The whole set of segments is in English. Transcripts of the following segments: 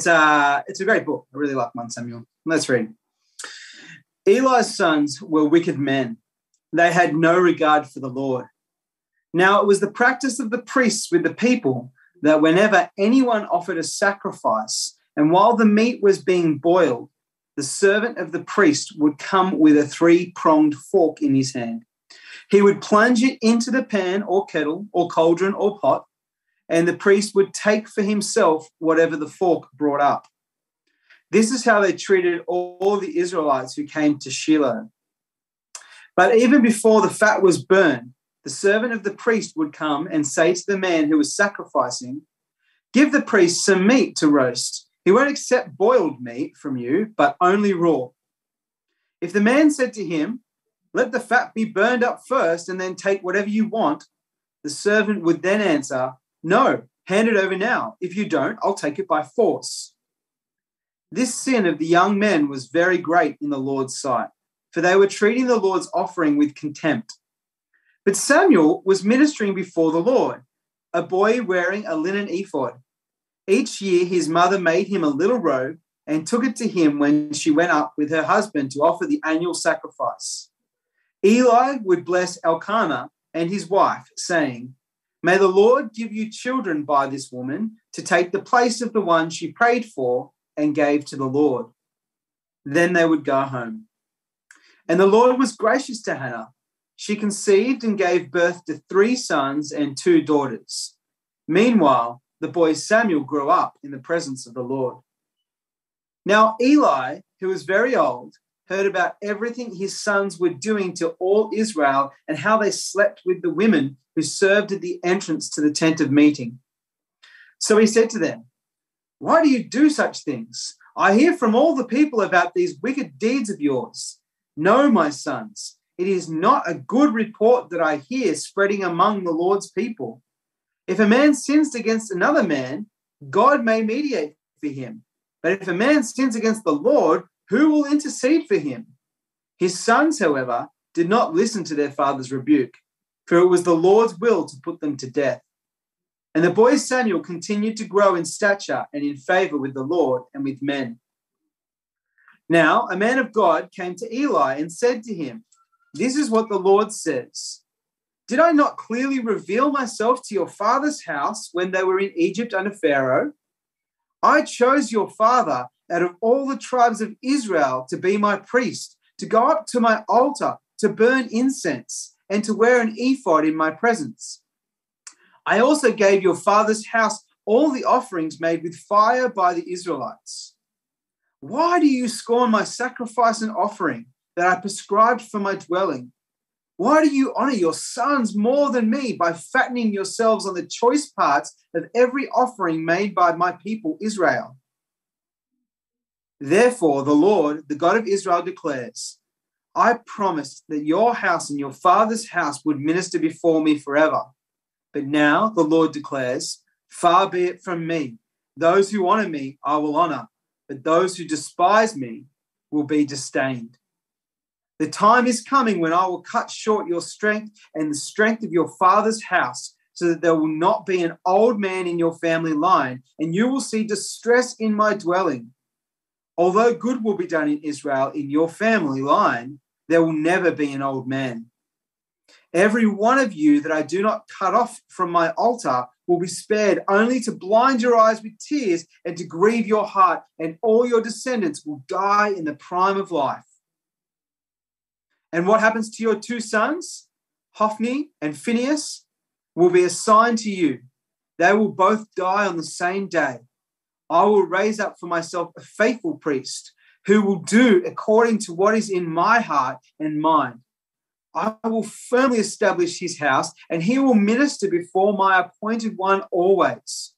It's, uh, it's a great book. I really like 1 Samuel. Let's read. Eli's sons were wicked men. They had no regard for the Lord. Now it was the practice of the priests with the people that whenever anyone offered a sacrifice, and while the meat was being boiled, the servant of the priest would come with a three pronged fork in his hand. He would plunge it into the pan or kettle or cauldron or pot, and the priest would take for himself whatever the fork brought up. This is how they treated all the Israelites who came to Shiloh. But even before the fat was burned, the servant of the priest would come and say to the man who was sacrificing, Give the priest some meat to roast. He won't accept boiled meat from you, but only raw. If the man said to him, Let the fat be burned up first and then take whatever you want, the servant would then answer, No, hand it over now. If you don't, I'll take it by force. This sin of the young men was very great in the Lord's sight, for they were treating the Lord's offering with contempt. But Samuel was ministering before the Lord, a boy wearing a linen ephod. Each year his mother made him a little robe and took it to him when she went up with her husband to offer the annual sacrifice. Eli would bless Elkanah and his wife, saying, May the Lord give you children by this woman to take the place of the one she prayed for and gave to the Lord. Then they would go home. And the Lord was gracious to Hannah she conceived and gave birth to three sons and two daughters. Meanwhile, the boy Samuel grew up in the presence of the Lord. Now, Eli, who was very old, heard about everything his sons were doing to all Israel and how they slept with the women who served at the entrance to the tent of meeting. So he said to them, Why do you do such things? I hear from all the people about these wicked deeds of yours. No, my sons, it is not a good report that I hear spreading among the Lord's people. If a man sins against another man, God may mediate for him. But if a man sins against the Lord, who will intercede for him? His sons, however, did not listen to their father's rebuke, for it was the Lord's will to put them to death. And the boy Samuel continued to grow in stature and in favor with the Lord and with men. Now, a man of God came to Eli and said to him, this is what the Lord says Did I not clearly reveal myself to your father's house when they were in Egypt under Pharaoh? I chose your father out of all the tribes of Israel to be my priest, to go up to my altar, to burn incense, and to wear an ephod in my presence. I also gave your father's house all the offerings made with fire by the Israelites. Why do you scorn my sacrifice and offering? that I prescribed for my dwelling? Why do you honor your sons more than me by fattening yourselves on the choice parts of every offering made by my people Israel? Therefore, the Lord, the God of Israel, declares, I promised that your house and your father's house would minister before me forever. But now the Lord declares, Far be it from me. Those who honor me, I will honor, but those who despise me will be disdained. The time is coming when I will cut short your strength and the strength of your father's house, so that there will not be an old man in your family line, and you will see distress in my dwelling. Although good will be done in Israel in your family line, there will never be an old man. Every one of you that I do not cut off from my altar will be spared only to blind your eyes with tears and to grieve your heart, and all your descendants will die in the prime of life. And what happens to your two sons, Hophni and Phinehas, will be assigned to you. They will both die on the same day. I will raise up for myself a faithful priest who will do according to what is in my heart and mind. I will firmly establish his house, and he will minister before my appointed one always.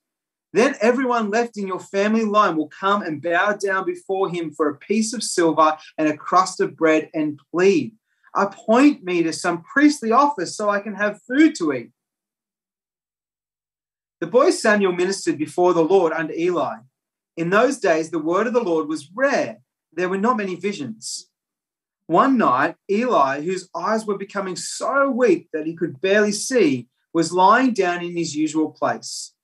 Then everyone left in your family line will come and bow down before him for a piece of silver and a crust of bread and plead appoint me to some priestly office so I can have food to eat. The boy Samuel ministered before the Lord under Eli. In those days, the word of the Lord was rare. There were not many visions. One night, Eli, whose eyes were becoming so weak that he could barely see, was lying down in his usual place.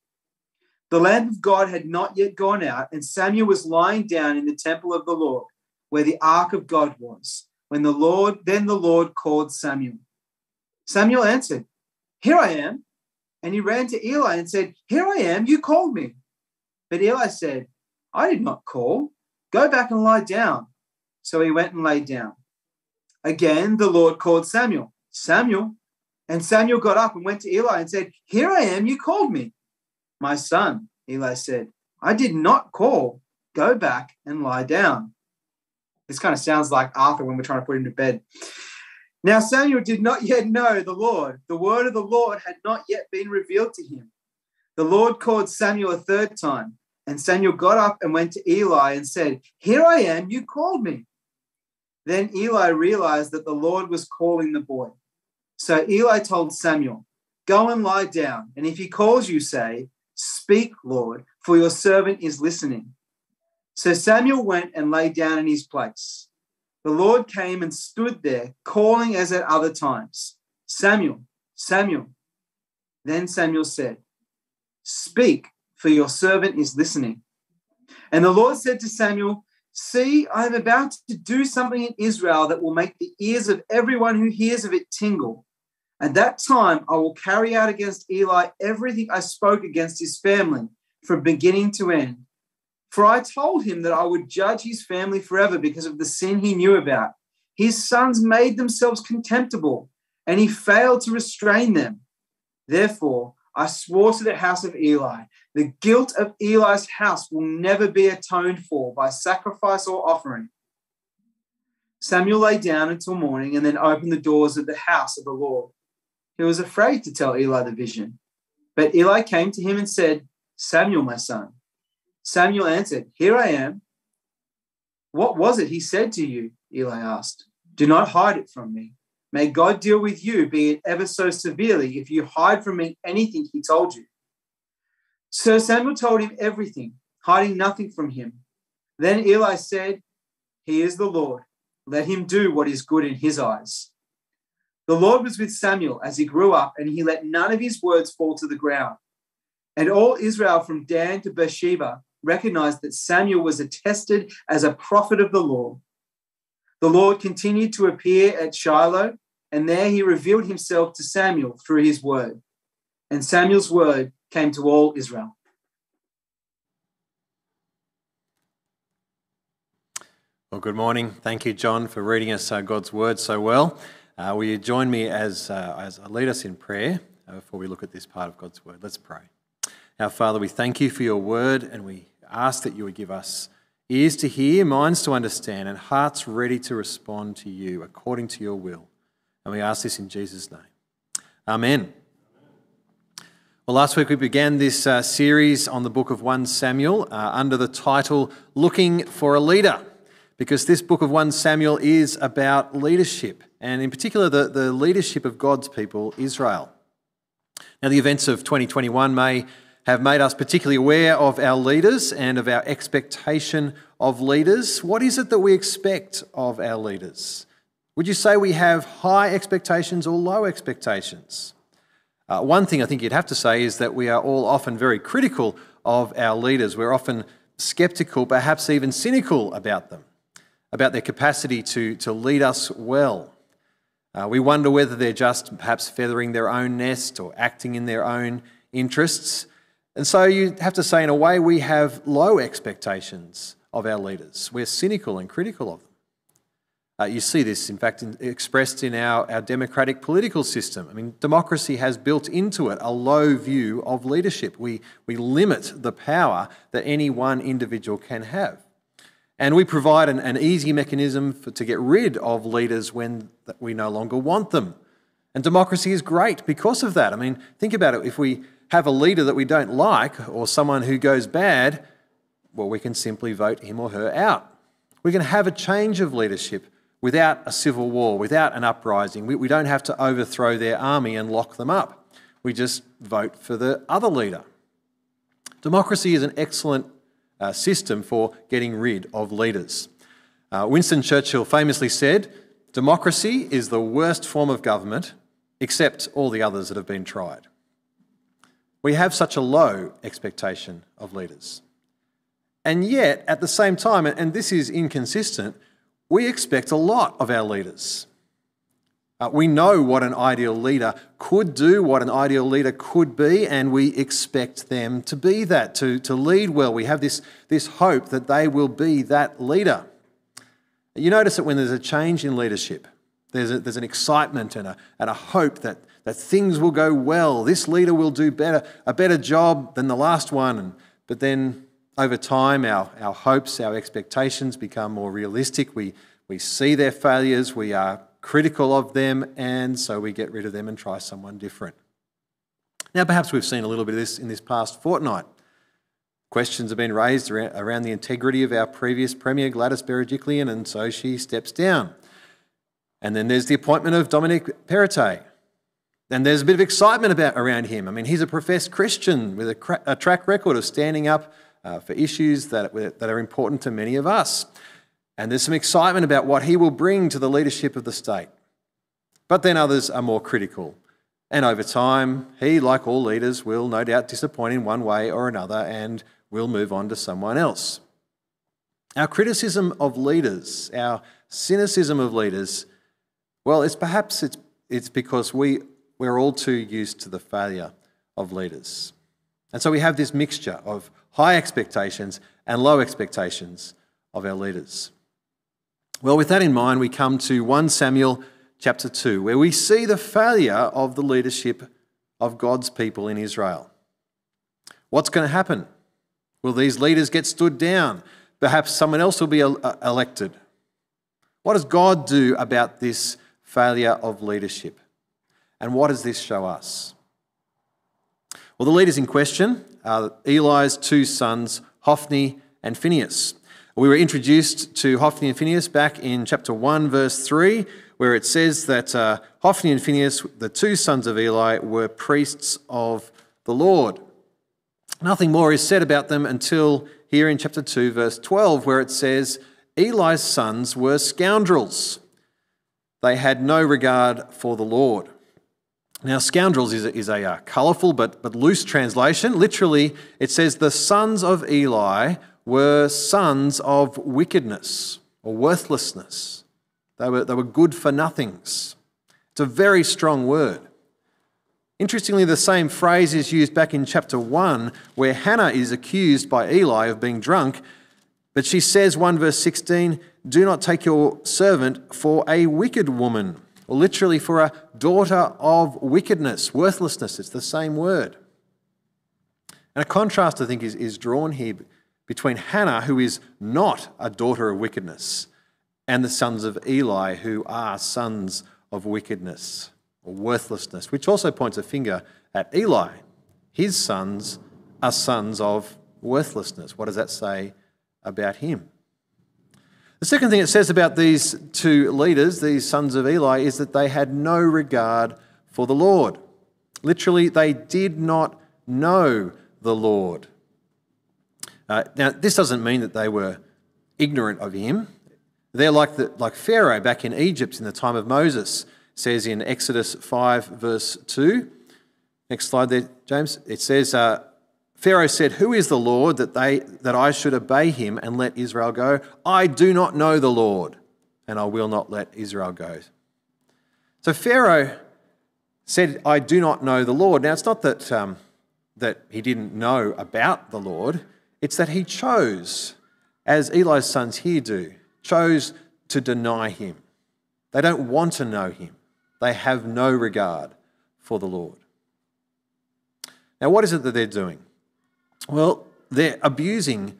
The lamp of God had not yet gone out, and Samuel was lying down in the temple of the Lord, where the ark of God was. When the Lord, then the Lord called Samuel. Samuel answered, Here I am. And he ran to Eli and said, Here I am, you called me. But Eli said, I did not call. Go back and lie down. So he went and lay down. Again, the Lord called Samuel, Samuel. And Samuel got up and went to Eli and said, Here I am, you called me. My son, Eli said, I did not call. Go back and lie down. This kind of sounds like Arthur when we're trying to put him to bed. Now, Samuel did not yet know the Lord. The word of the Lord had not yet been revealed to him. The Lord called Samuel a third time, and Samuel got up and went to Eli and said, Here I am, you called me. Then Eli realized that the Lord was calling the boy. So Eli told Samuel, Go and lie down, and if he calls you, say, Speak, Lord, for your servant is listening. So Samuel went and lay down in his place. The Lord came and stood there, calling as at other times Samuel, Samuel. Then Samuel said, Speak, for your servant is listening. And the Lord said to Samuel, See, I am about to do something in Israel that will make the ears of everyone who hears of it tingle. At that time, I will carry out against Eli everything I spoke against his family from beginning to end. For I told him that I would judge his family forever because of the sin he knew about. His sons made themselves contemptible, and he failed to restrain them. Therefore, I swore to the house of Eli the guilt of Eli's house will never be atoned for by sacrifice or offering. Samuel lay down until morning and then opened the doors of the house of the Lord. He was afraid to tell Eli the vision. But Eli came to him and said, Samuel, my son. Samuel answered, Here I am. What was it he said to you? Eli asked. Do not hide it from me. May God deal with you, be it ever so severely, if you hide from me anything he told you. So Samuel told him everything, hiding nothing from him. Then Eli said, He is the Lord. Let him do what is good in his eyes. The Lord was with Samuel as he grew up, and he let none of his words fall to the ground. And all Israel from Dan to Beersheba recognized that Samuel was attested as a prophet of the Lord. The Lord continued to appear at Shiloh, and there he revealed himself to Samuel through his word. And Samuel's word came to all Israel. Well, good morning. Thank you, John, for reading us uh, God's word so well. Uh, will you join me as, uh, as I lead us in prayer before we look at this part of God's word? Let's pray. Our Father, we thank you for your word and we ask that you would give us ears to hear, minds to understand, and hearts ready to respond to you according to your will. And we ask this in Jesus' name. Amen. Well, last week we began this uh, series on the book of 1 Samuel uh, under the title Looking for a Leader because this book of 1 Samuel is about leadership, and in particular, the, the leadership of God's people, Israel. Now, the events of 2021 may have made us particularly aware of our leaders and of our expectation of leaders. What is it that we expect of our leaders? Would you say we have high expectations or low expectations? Uh, one thing I think you'd have to say is that we are all often very critical of our leaders. We're often skeptical, perhaps even cynical about them about their capacity to, to lead us well. Uh, we wonder whether they're just perhaps feathering their own nest or acting in their own interests. And so you have to say, in a way, we have low expectations of our leaders. We're cynical and critical of them. Uh, you see this, in fact, in, expressed in our, our democratic political system. I mean, democracy has built into it a low view of leadership. We, we limit the power that any one individual can have. And we provide an, an easy mechanism for, to get rid of leaders when we no longer want them. And democracy is great because of that. I mean, think about it. If we have a leader that we don't like or someone who goes bad, well, we can simply vote him or her out. We can have a change of leadership without a civil war, without an uprising. We, we don't have to overthrow their army and lock them up. We just vote for the other leader. Democracy is an excellent uh, system for getting rid of leaders. Uh, Winston Churchill famously said, Democracy is the worst form of government, except all the others that have been tried. We have such a low expectation of leaders. And yet, at the same time, and this is inconsistent, we expect a lot of our leaders. Uh, we know what an ideal leader could do, what an ideal leader could be, and we expect them to be that, to, to lead well. We have this, this hope that they will be that leader. You notice that when there's a change in leadership, there's, a, there's an excitement and a, and a hope that, that things will go well. This leader will do better, a better job than the last one. But then over time, our, our hopes, our expectations become more realistic. We, we see their failures, we are critical of them, and so we get rid of them and try someone different. Now, perhaps we've seen a little bit of this in this past fortnight. Questions have been raised around the integrity of our previous Premier, Gladys Berejiklian, and so she steps down. And then there's the appointment of Dominic Perrottet. And there's a bit of excitement about around him. I mean, he's a professed Christian with a, a track record of standing up uh, for issues that, that are important to many of us. And there's some excitement about what he will bring to the leadership of the state. But then others are more critical. And over time, he, like all leaders, will no doubt disappoint in one way or another and will move on to someone else. Our criticism of leaders, our cynicism of leaders, well, it's perhaps it's, it's because we, we're all too used to the failure of leaders. And so we have this mixture of high expectations and low expectations of our leaders. Well, with that in mind, we come to 1 Samuel chapter 2, where we see the failure of the leadership of God's people in Israel. What's going to happen? Will these leaders get stood down? Perhaps someone else will be uh, elected. What does God do about this failure of leadership? And what does this show us? Well, the leaders in question are Eli's two sons, Hophni and Phinehas. We were introduced to Hophni and Phinehas back in chapter 1, verse 3, where it says that uh, Hophni and Phinehas, the two sons of Eli, were priests of the Lord. Nothing more is said about them until here in chapter 2, verse 12, where it says, Eli's sons were scoundrels. They had no regard for the Lord. Now, scoundrels is a, is a uh, colourful but, but loose translation. Literally, it says, The sons of Eli were sons of wickedness or worthlessness. They were, they were good for nothings. It's a very strong word. Interestingly, the same phrase is used back in chapter 1, where Hannah is accused by Eli of being drunk. But she says, 1 verse 16, Do not take your servant for a wicked woman, literally for a daughter of wickedness, worthlessness. It's the same word. And a contrast, I think, is, is drawn here between Hannah, who is not a daughter of wickedness, and the sons of Eli, who are sons of wickedness or worthlessness, which also points a finger at Eli. His sons are sons of worthlessness. What does that say about him? The second thing it says about these two leaders, these sons of Eli, is that they had no regard for the Lord. Literally, they did not know the Lord. Uh, now, this doesn't mean that they were ignorant of him. They're like, the, like Pharaoh back in Egypt in the time of Moses, says in Exodus 5, verse 2. Next slide there, James. It says, uh, Pharaoh said, Who is the Lord that, they, that I should obey him and let Israel go? I do not know the Lord, and I will not let Israel go. So Pharaoh said, I do not know the Lord. Now, it's not that, um, that he didn't know about the Lord, it's that he chose, as Eli's sons here do, chose to deny him. They don't want to know him, they have no regard for the Lord. Now, what is it that they're doing? Well, they're abusing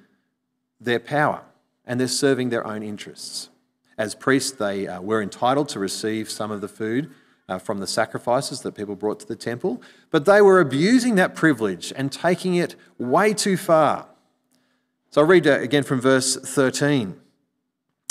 their power and they're serving their own interests. As priests, they uh, were entitled to receive some of the food uh, from the sacrifices that people brought to the temple, but they were abusing that privilege and taking it way too far. So I'll read again from verse 13.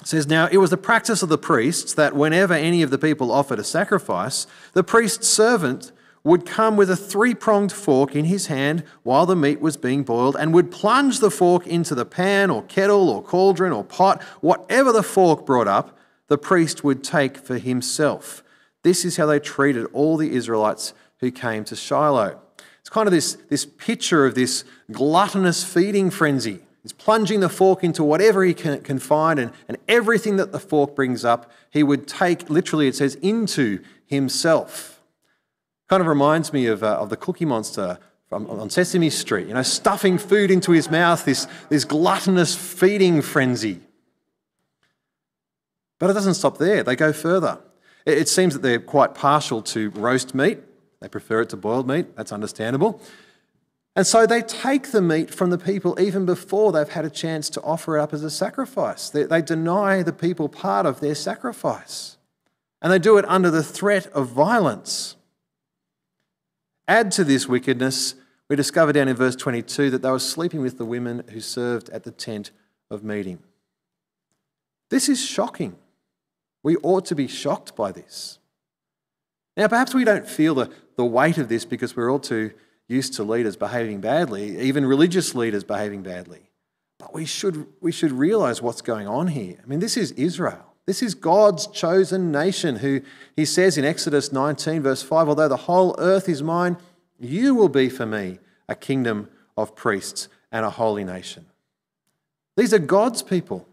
It says, Now it was the practice of the priests that whenever any of the people offered a sacrifice, the priest's servant would come with a three pronged fork in his hand while the meat was being boiled and would plunge the fork into the pan or kettle or cauldron or pot, whatever the fork brought up, the priest would take for himself. This is how they treated all the Israelites who came to Shiloh. It's kind of this, this picture of this gluttonous feeding frenzy. He's plunging the fork into whatever he can, can find, and, and everything that the fork brings up, he would take, literally, it says, into himself. Kind of reminds me of, uh, of the Cookie Monster from, on Sesame Street, you know, stuffing food into his mouth, this, this gluttonous feeding frenzy. But it doesn't stop there, they go further. It, it seems that they're quite partial to roast meat, they prefer it to boiled meat, that's understandable. And so they take the meat from the people even before they've had a chance to offer it up as a sacrifice. They, they, deny the people part of their sacrifice. And they do it under the threat of violence. Add to this wickedness, we discover down in verse 22 that they were sleeping with the women who served at the tent of meeting. This is shocking. We ought to be shocked by this. Now, perhaps we don't feel the, the weight of this because we're all too used to leaders behaving badly, even religious leaders behaving badly. But we should, we should realize what's going on here. I mean, this is Israel. This is God's chosen nation, who he says in Exodus 19, verse 5 Although the whole earth is mine, you will be for me a kingdom of priests and a holy nation. These are God's people.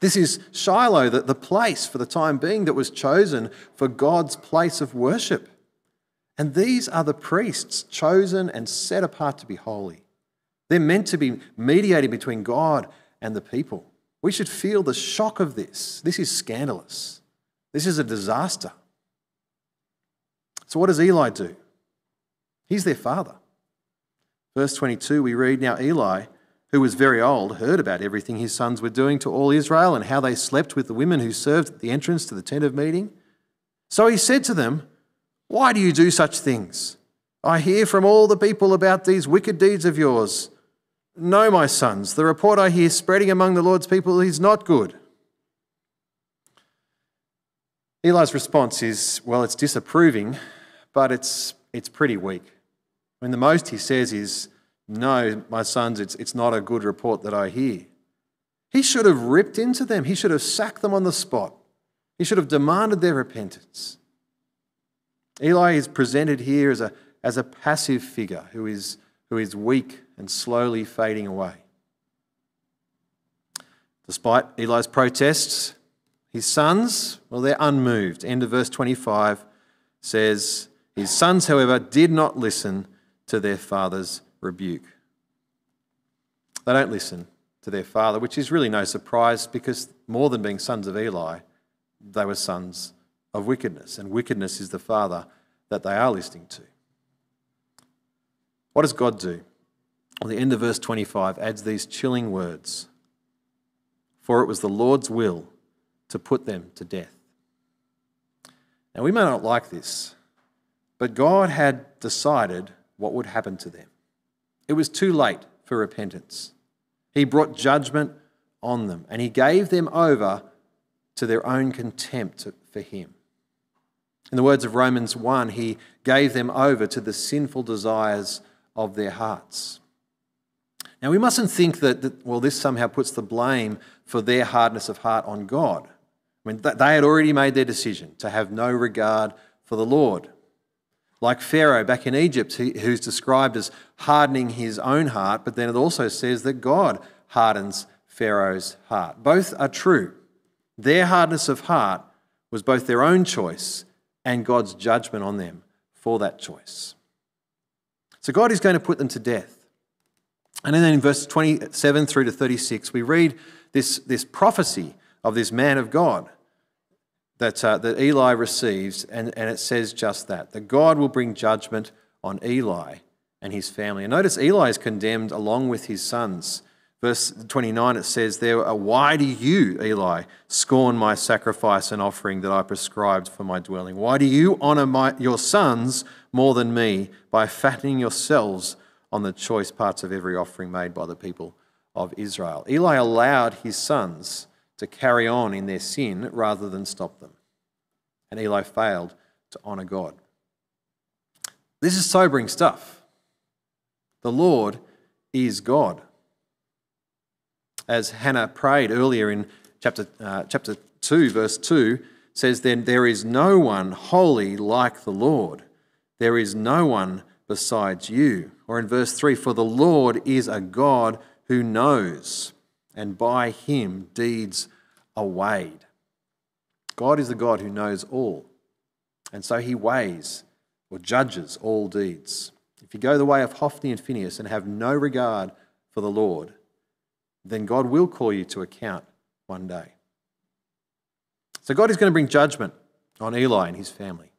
This is Shiloh, the, the place for the time being that was chosen for God's place of worship. And these are the priests chosen and set apart to be holy. They're meant to be mediating between God and the people. We should feel the shock of this. This is scandalous. This is a disaster. So, what does Eli do? He's their father. Verse 22, we read Now Eli, who was very old, heard about everything his sons were doing to all Israel and how they slept with the women who served at the entrance to the tent of meeting. So he said to them, why do you do such things? I hear from all the people about these wicked deeds of yours. No, my sons, the report I hear spreading among the Lord's people is not good. Eli's response is, well, it's disapproving, but it's, it's pretty weak. I mean, the most he says is, no, my sons, it's, it's not a good report that I hear. He should have ripped into them. He should have sacked them on the spot. He should have demanded their repentance. Eli is presented here as a, as a passive figure who is, who is weak and slowly fading away. Despite Eli's protests, his sons, well, they're unmoved. End of verse 25 says, His sons, however, did not listen to their father's rebuke. They don't listen to their father, which is really no surprise because more than being sons of Eli, they were sons of wickedness, and wickedness is the father that they are listening to. What does God do? Well, the end of verse 25 adds these chilling words For it was the Lord's will to put them to death. Now, we may not like this, but God had decided what would happen to them. It was too late for repentance. He brought judgment on them, and He gave them over to their own contempt for Him. In the words of Romans 1, he gave them over to the sinful desires of their hearts. Now, we mustn't think that, that, well, this somehow puts the blame for their hardness of heart on God. I mean, they had already made their decision to have no regard for the Lord. Like Pharaoh back in Egypt, who's described as hardening his own heart, but then it also says that God hardens Pharaoh's heart. Both are true. Their hardness of heart was both their own choice and God's judgment on them for that choice. So God is going to put them to death. And then in verse 27 through to 36, we read this, this prophecy of this man of God that, uh, that Eli receives, and, and it says just that that God will bring judgment on Eli and his family. And notice Eli is condemned along with his sons. Verse 29, it says there, uh, Why do you, Eli, scorn my sacrifice and offering that I prescribed for my dwelling? Why do you honor my, your sons more than me by fattening yourselves on the choice parts of every offering made by the people of Israel? Eli allowed his sons to carry on in their sin rather than stop them. And Eli failed to honor God. This is sobering stuff. The Lord is God as Hannah prayed earlier in chapter, uh, chapter 2, verse 2, says, Then there is no one holy like the Lord. There is no one besides you. Or in verse 3 For the Lord is a God who knows, and by him deeds are weighed. God is the God who knows all, and so he weighs or judges all deeds. If you go the way of Hophni and Phinehas and have no regard for the Lord, then God will call you to account one day. So God is going to bring judgment on Eli and his family.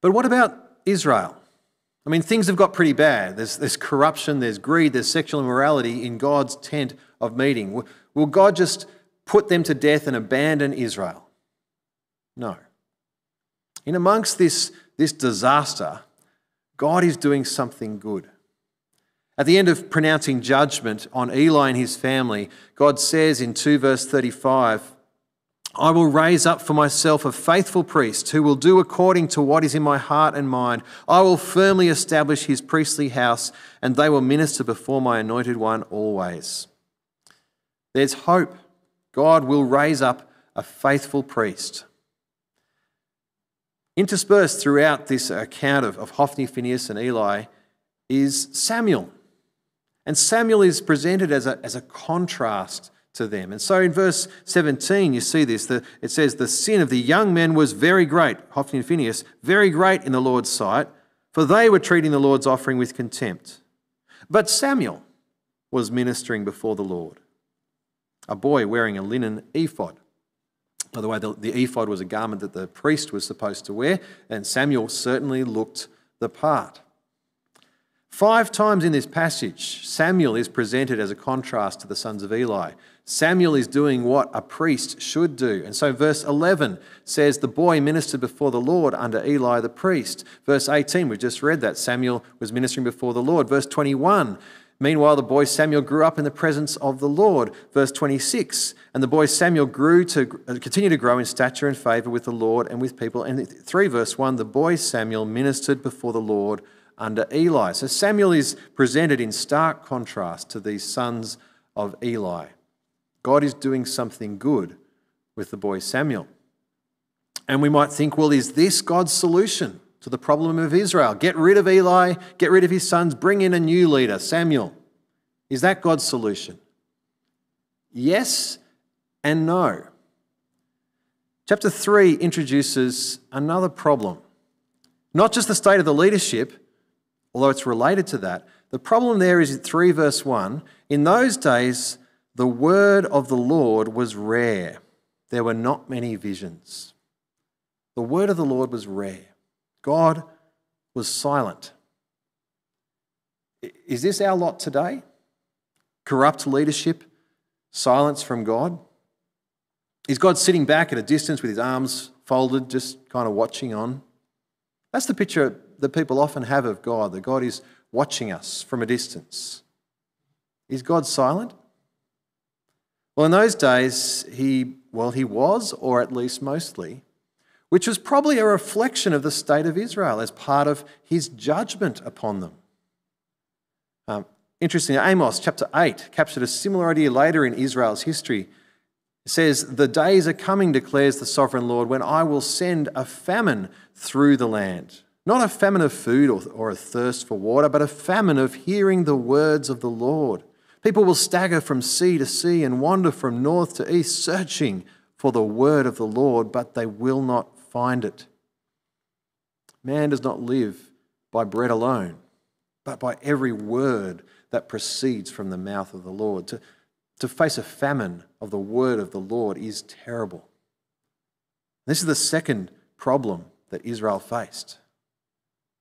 But what about Israel? I mean, things have got pretty bad. There's, there's corruption, there's greed, there's sexual immorality in God's tent of meeting. Will God just put them to death and abandon Israel? No. In amongst this, this disaster, God is doing something good. At the end of pronouncing judgment on Eli and his family, God says in 2 verse 35, I will raise up for myself a faithful priest who will do according to what is in my heart and mind. I will firmly establish his priestly house, and they will minister before my anointed one always. There's hope. God will raise up a faithful priest. Interspersed throughout this account of, of Hophni, Phinehas, and Eli is Samuel. And Samuel is presented as a, as a contrast to them. And so in verse 17, you see this. The, it says, The sin of the young men was very great, Hophni and Phinehas, very great in the Lord's sight, for they were treating the Lord's offering with contempt. But Samuel was ministering before the Lord, a boy wearing a linen ephod. By the way, the, the ephod was a garment that the priest was supposed to wear, and Samuel certainly looked the part. Five times in this passage, Samuel is presented as a contrast to the sons of Eli. Samuel is doing what a priest should do. And so, verse 11 says, The boy ministered before the Lord under Eli the priest. Verse 18, we've just read that Samuel was ministering before the Lord. Verse 21, Meanwhile, the boy Samuel grew up in the presence of the Lord. Verse 26, and the boy Samuel grew to continue to grow in stature and favor with the Lord and with people. And 3 verse 1, the boy Samuel ministered before the Lord under Eli. So Samuel is presented in stark contrast to these sons of Eli. God is doing something good with the boy Samuel. And we might think, well, is this God's solution to the problem of Israel? Get rid of Eli, get rid of his sons, bring in a new leader, Samuel. Is that God's solution? Yes and no. Chapter 3 introduces another problem. Not just the state of the leadership, although it's related to that. The problem there is in 3 verse 1 In those days, the word of the Lord was rare. There were not many visions. The word of the Lord was rare. God was silent. Is this our lot today? Corrupt leadership, silence from God? Is God sitting back at a distance with his arms folded, just kind of watching on? That's the picture that people often have of God, that God is watching us from a distance. Is God silent? Well, in those days, he, well, he was, or at least mostly, which was probably a reflection of the state of Israel as part of his judgment upon them. Um, interestingly, Amos chapter 8 captured a similar idea later in Israel's history. It says, The days are coming, declares the sovereign Lord, when I will send a famine through the land. Not a famine of food or, or a thirst for water, but a famine of hearing the words of the Lord. People will stagger from sea to sea and wander from north to east, searching for the word of the Lord, but they will not find it. Man does not live by bread alone, but by every word that proceeds from the mouth of the Lord. To, to face a famine of the word of the Lord is terrible. This is the second problem that Israel faced.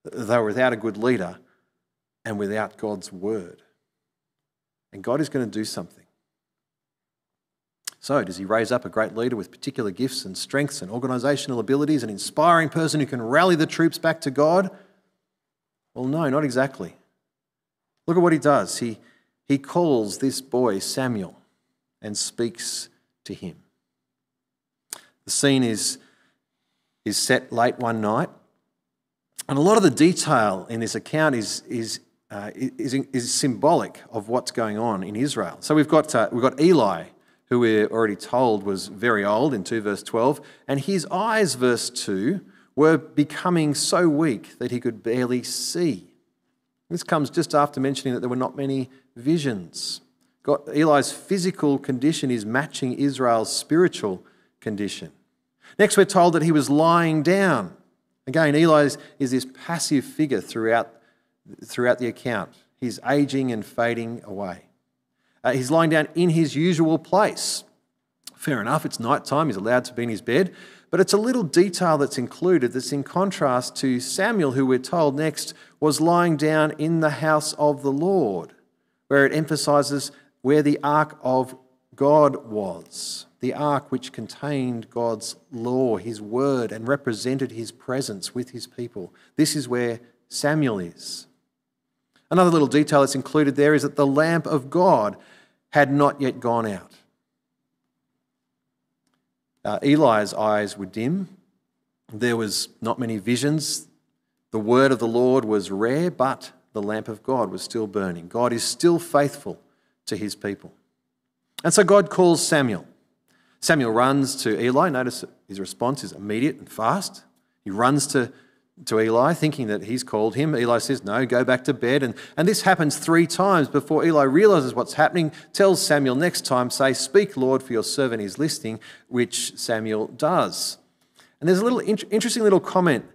They were without a good leader and without God's word. And God is going to do something. So, does he raise up a great leader with particular gifts and strengths and organizational abilities, an inspiring person who can rally the troops back to God? Well, no, not exactly. Look at what he does. He, he calls this boy Samuel and speaks to him. The scene is, is set late one night, and a lot of the detail in this account is, is uh, is, is symbolic of what's going on in Israel. So we've got, uh, we've got Eli, who we're already told was very old in 2 verse 12, and his eyes, verse 2, were becoming so weak that he could barely see. This comes just after mentioning that there were not many visions. Eli's physical condition is matching Israel's spiritual condition. Next, we're told that he was lying down. Again, Eli is this passive figure throughout, throughout the account. He's aging and fading away. Uh, he's lying down in his usual place. Fair enough, it's night time, he's allowed to be in his bed, but it's a little detail that's included that's in contrast to Samuel, who we're told next was lying down in the house of the Lord, where it emphasizes where the ark of God was, the ark which contained God's law, his word, and represented his presence with his people. This is where Samuel is. Another little detail that's included there is that the lamp of God had not yet gone out. Uh, Eli's eyes were dim. There was not many visions. The word of the Lord was rare, but the lamp of God was still burning. God is still faithful to his people. And so God calls Samuel. Samuel runs to Eli. Notice his response is immediate and fast. He runs to, to Eli, thinking that he's called him. Eli says, No, go back to bed. And, and this happens three times before Eli realizes what's happening, tells Samuel next time, Say, Speak, Lord, for your servant is listening, which Samuel does. And there's a little interesting little comment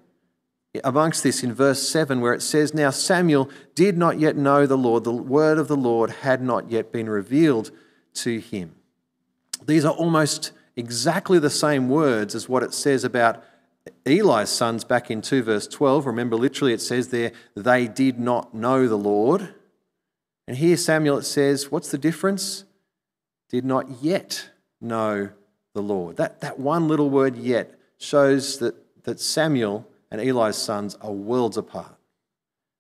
amongst this in verse 7 where it says, Now Samuel did not yet know the Lord, the word of the Lord had not yet been revealed to him. These are almost exactly the same words as what it says about Eli's sons back in 2 verse 12. Remember, literally, it says there, they did not know the Lord. And here, Samuel, it says, what's the difference? Did not yet know the Lord. That, that one little word yet shows that, that Samuel and Eli's sons are worlds apart.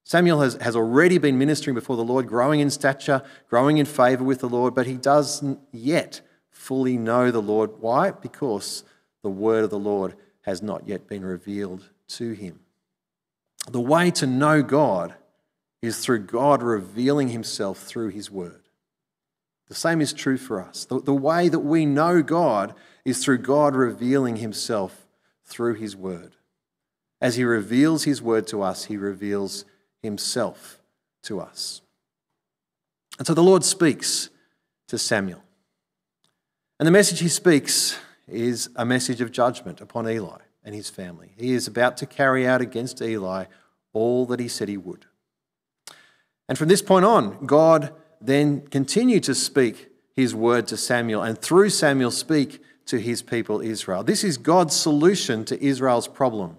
Samuel has, has already been ministering before the Lord, growing in stature, growing in favor with the Lord, but he doesn't yet fully know the Lord. Why? Because the word of the Lord has not yet been revealed to him. The way to know God is through God revealing himself through his word. The same is true for us. The, the way that we know God is through God revealing himself through his word. As he reveals his word to us, he reveals himself to us. And so the Lord speaks to Samuel. And the message he speaks is a message of judgment upon Eli and his family. He is about to carry out against Eli all that he said he would. And from this point on, God then continued to speak his word to Samuel, and through Samuel, speak to his people Israel. This is God's solution to Israel's problem.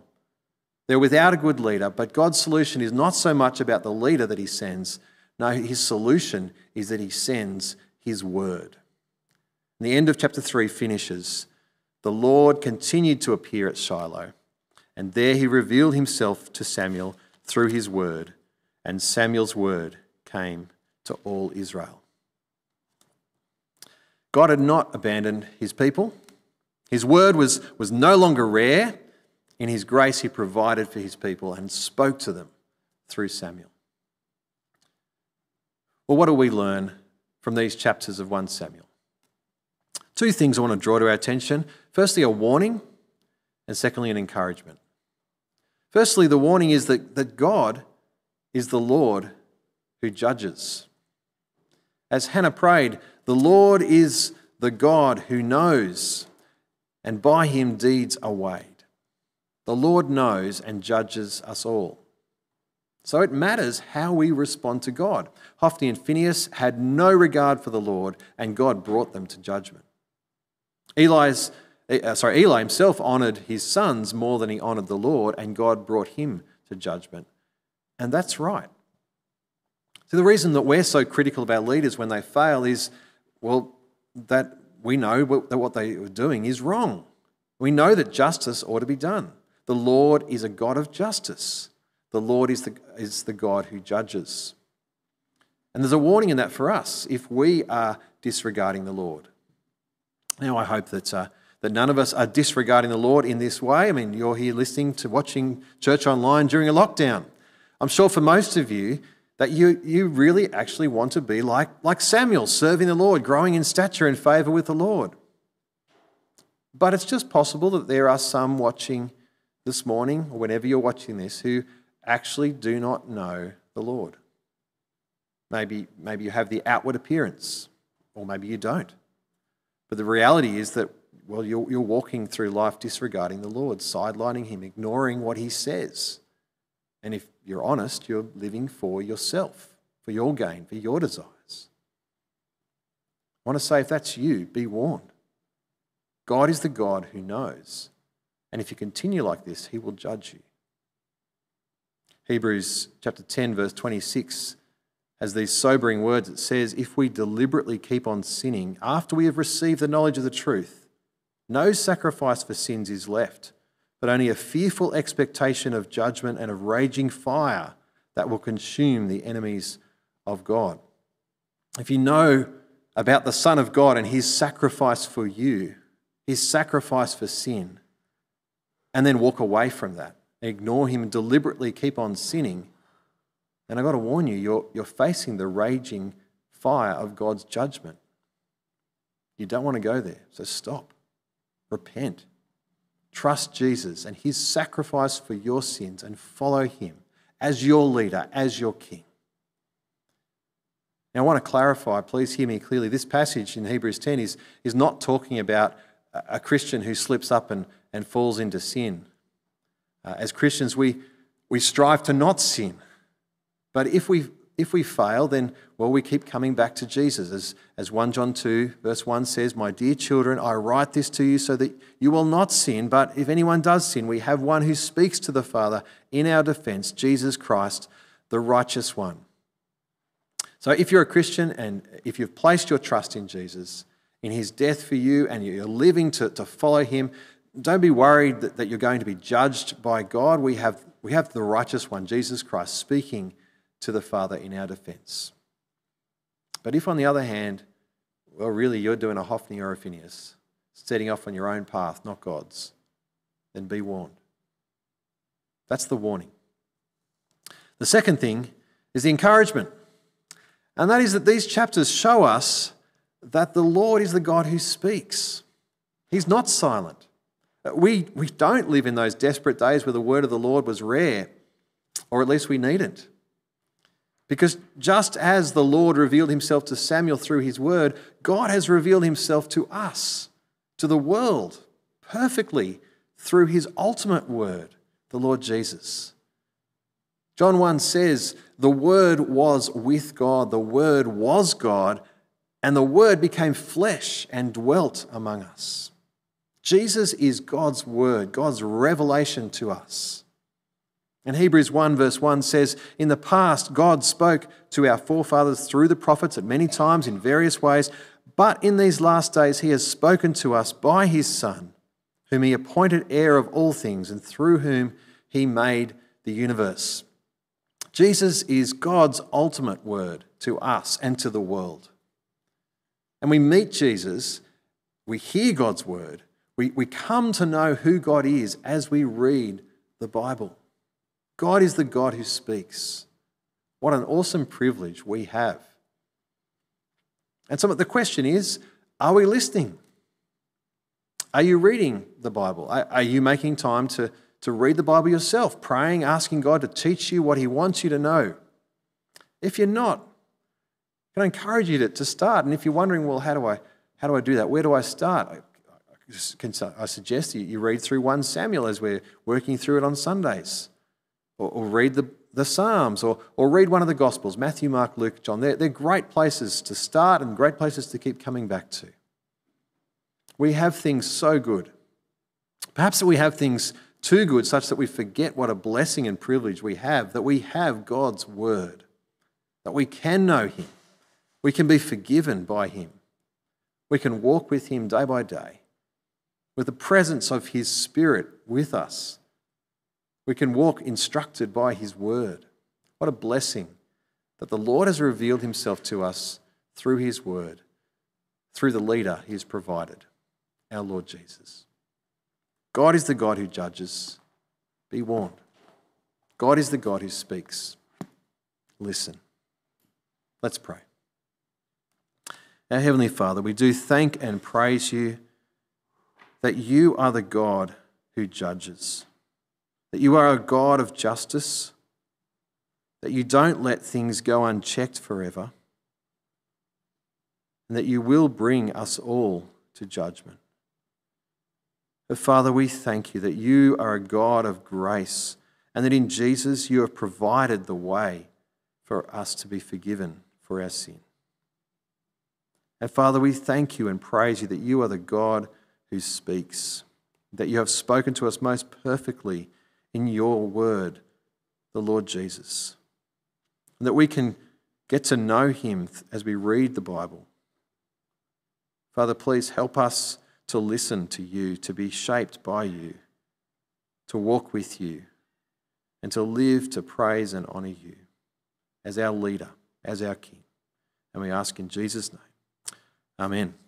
They're without a good leader, but God's solution is not so much about the leader that he sends. No, his solution is that he sends his word. And the end of chapter 3 finishes The Lord continued to appear at Shiloh, and there he revealed himself to Samuel through his word, and Samuel's word came to all Israel. God had not abandoned his people. His word was, was no longer rare. In his grace, he provided for his people and spoke to them through Samuel. Well, what do we learn from these chapters of 1 Samuel? Two things I want to draw to our attention. Firstly, a warning, and secondly, an encouragement. Firstly, the warning is that, that God is the Lord who judges. As Hannah prayed, the Lord is the God who knows, and by him deeds are weighed. The Lord knows and judges us all. So it matters how we respond to God. Hophni and Phinehas had no regard for the Lord, and God brought them to judgment. Eli's, uh, sorry, Eli himself honored his sons more than he honored the Lord, and God brought him to judgment. And that's right. So the reason that we're so critical of our leaders when they fail is, well, that we know that what they are doing is wrong. We know that justice ought to be done. The Lord is a God of justice. The Lord is the, is the God who judges. And there's a warning in that for us if we are disregarding the Lord. Now, I hope that, uh, that none of us are disregarding the Lord in this way. I mean, you're here listening to watching church online during a lockdown. I'm sure for most of you that you, you really actually want to be like, like Samuel, serving the Lord, growing in stature and favour with the Lord. But it's just possible that there are some watching this morning or whenever you're watching this who actually do not know the Lord. Maybe, maybe you have the outward appearance, or maybe you don't. But the reality is that, well, you're, you're walking through life disregarding the Lord, sidelining Him, ignoring what He says. And if you're honest, you're living for yourself, for your gain, for your desires. I want to say, if that's you, be warned. God is the God who knows. And if you continue like this, He will judge you. Hebrews chapter 10, verse 26 has these sobering words. It says, If we deliberately keep on sinning after we have received the knowledge of the truth, no sacrifice for sins is left, but only a fearful expectation of judgment and of raging fire that will consume the enemies of God. If you know about the Son of God and his sacrifice for you, his sacrifice for sin, and then walk away from that, ignore him and deliberately keep on sinning, and I've got to warn you, you're, you're facing the raging fire of God's judgment. You don't want to go there, so stop. Repent. Trust Jesus and his sacrifice for your sins and follow him as your leader, as your king. Now, I want to clarify, please hear me clearly. This passage in Hebrews 10 is, is not talking about a Christian who slips up and, and falls into sin. Uh, as Christians, we, we strive to not sin. But if we, if we fail, then, well, we keep coming back to Jesus. As, as 1 John 2, verse 1 says, My dear children, I write this to you so that you will not sin. But if anyone does sin, we have one who speaks to the Father in our defense, Jesus Christ, the righteous one. So if you're a Christian and if you've placed your trust in Jesus, in his death for you, and you're living to, to follow him, don't be worried that, that you're going to be judged by God. We have, we have the righteous one, Jesus Christ, speaking to the Father in our defense. But if, on the other hand, well, really you're doing a Hophni or a Phinehas, setting off on your own path, not God's, then be warned. That's the warning. The second thing is the encouragement. And that is that these chapters show us that the Lord is the God who speaks. He's not silent. We, we don't live in those desperate days where the word of the Lord was rare, or at least we needn't. Because just as the Lord revealed himself to Samuel through his word, God has revealed himself to us, to the world, perfectly through his ultimate word, the Lord Jesus. John 1 says, The Word was with God, the Word was God, and the Word became flesh and dwelt among us. Jesus is God's Word, God's revelation to us. And Hebrews 1, verse 1 says, In the past, God spoke to our forefathers through the prophets at many times in various ways, but in these last days, He has spoken to us by His Son, whom He appointed heir of all things, and through whom He made the universe. Jesus is God's ultimate word to us and to the world. And we meet Jesus, we hear God's word, we, we come to know who God is as we read the Bible. God is the God who speaks. What an awesome privilege we have. And so the question is are we listening? Are you reading the Bible? Are you making time to, to read the Bible yourself, praying, asking God to teach you what He wants you to know? If you're not, can I encourage you to, to start? And if you're wondering, well, how do I, how do, I do that? Where do I start? I, I suggest you, you read through 1 Samuel as we're working through it on Sundays or, or read the, the Psalms, or, or read one of the Gospels Matthew, Mark, Luke, John. They're, they're great places to start and great places to keep coming back to. We have things so good. Perhaps that we have things too good, such that we forget what a blessing and privilege we have, that we have God's Word, that we can know Him, we can be forgiven by Him, we can walk with Him day by day, with the presence of His Spirit with us we can walk instructed by His word. What a blessing that the Lord has revealed Himself to us through His word, through the leader He has provided, our Lord Jesus. God is the God who judges. Be warned. God is the God who speaks. Listen. Let's pray. Our Heavenly Father, we do thank and praise you that you are the God who judges. That you are a God of justice, that you don't let things go unchecked forever, and that you will bring us all to judgment. But Father, we thank you that you are a God of grace and that in Jesus you have provided the way for us to be forgiven for our sin. And Father, we thank you and praise you that you are the God who speaks, that you have spoken to us most perfectly in your word, the Lord Jesus, and that we can get to know him as we read the Bible. Father, please help us to listen to you, to be shaped by you, to walk with you, and to live to praise and honour you as our leader, as our King. And we ask in Jesus' name. Amen.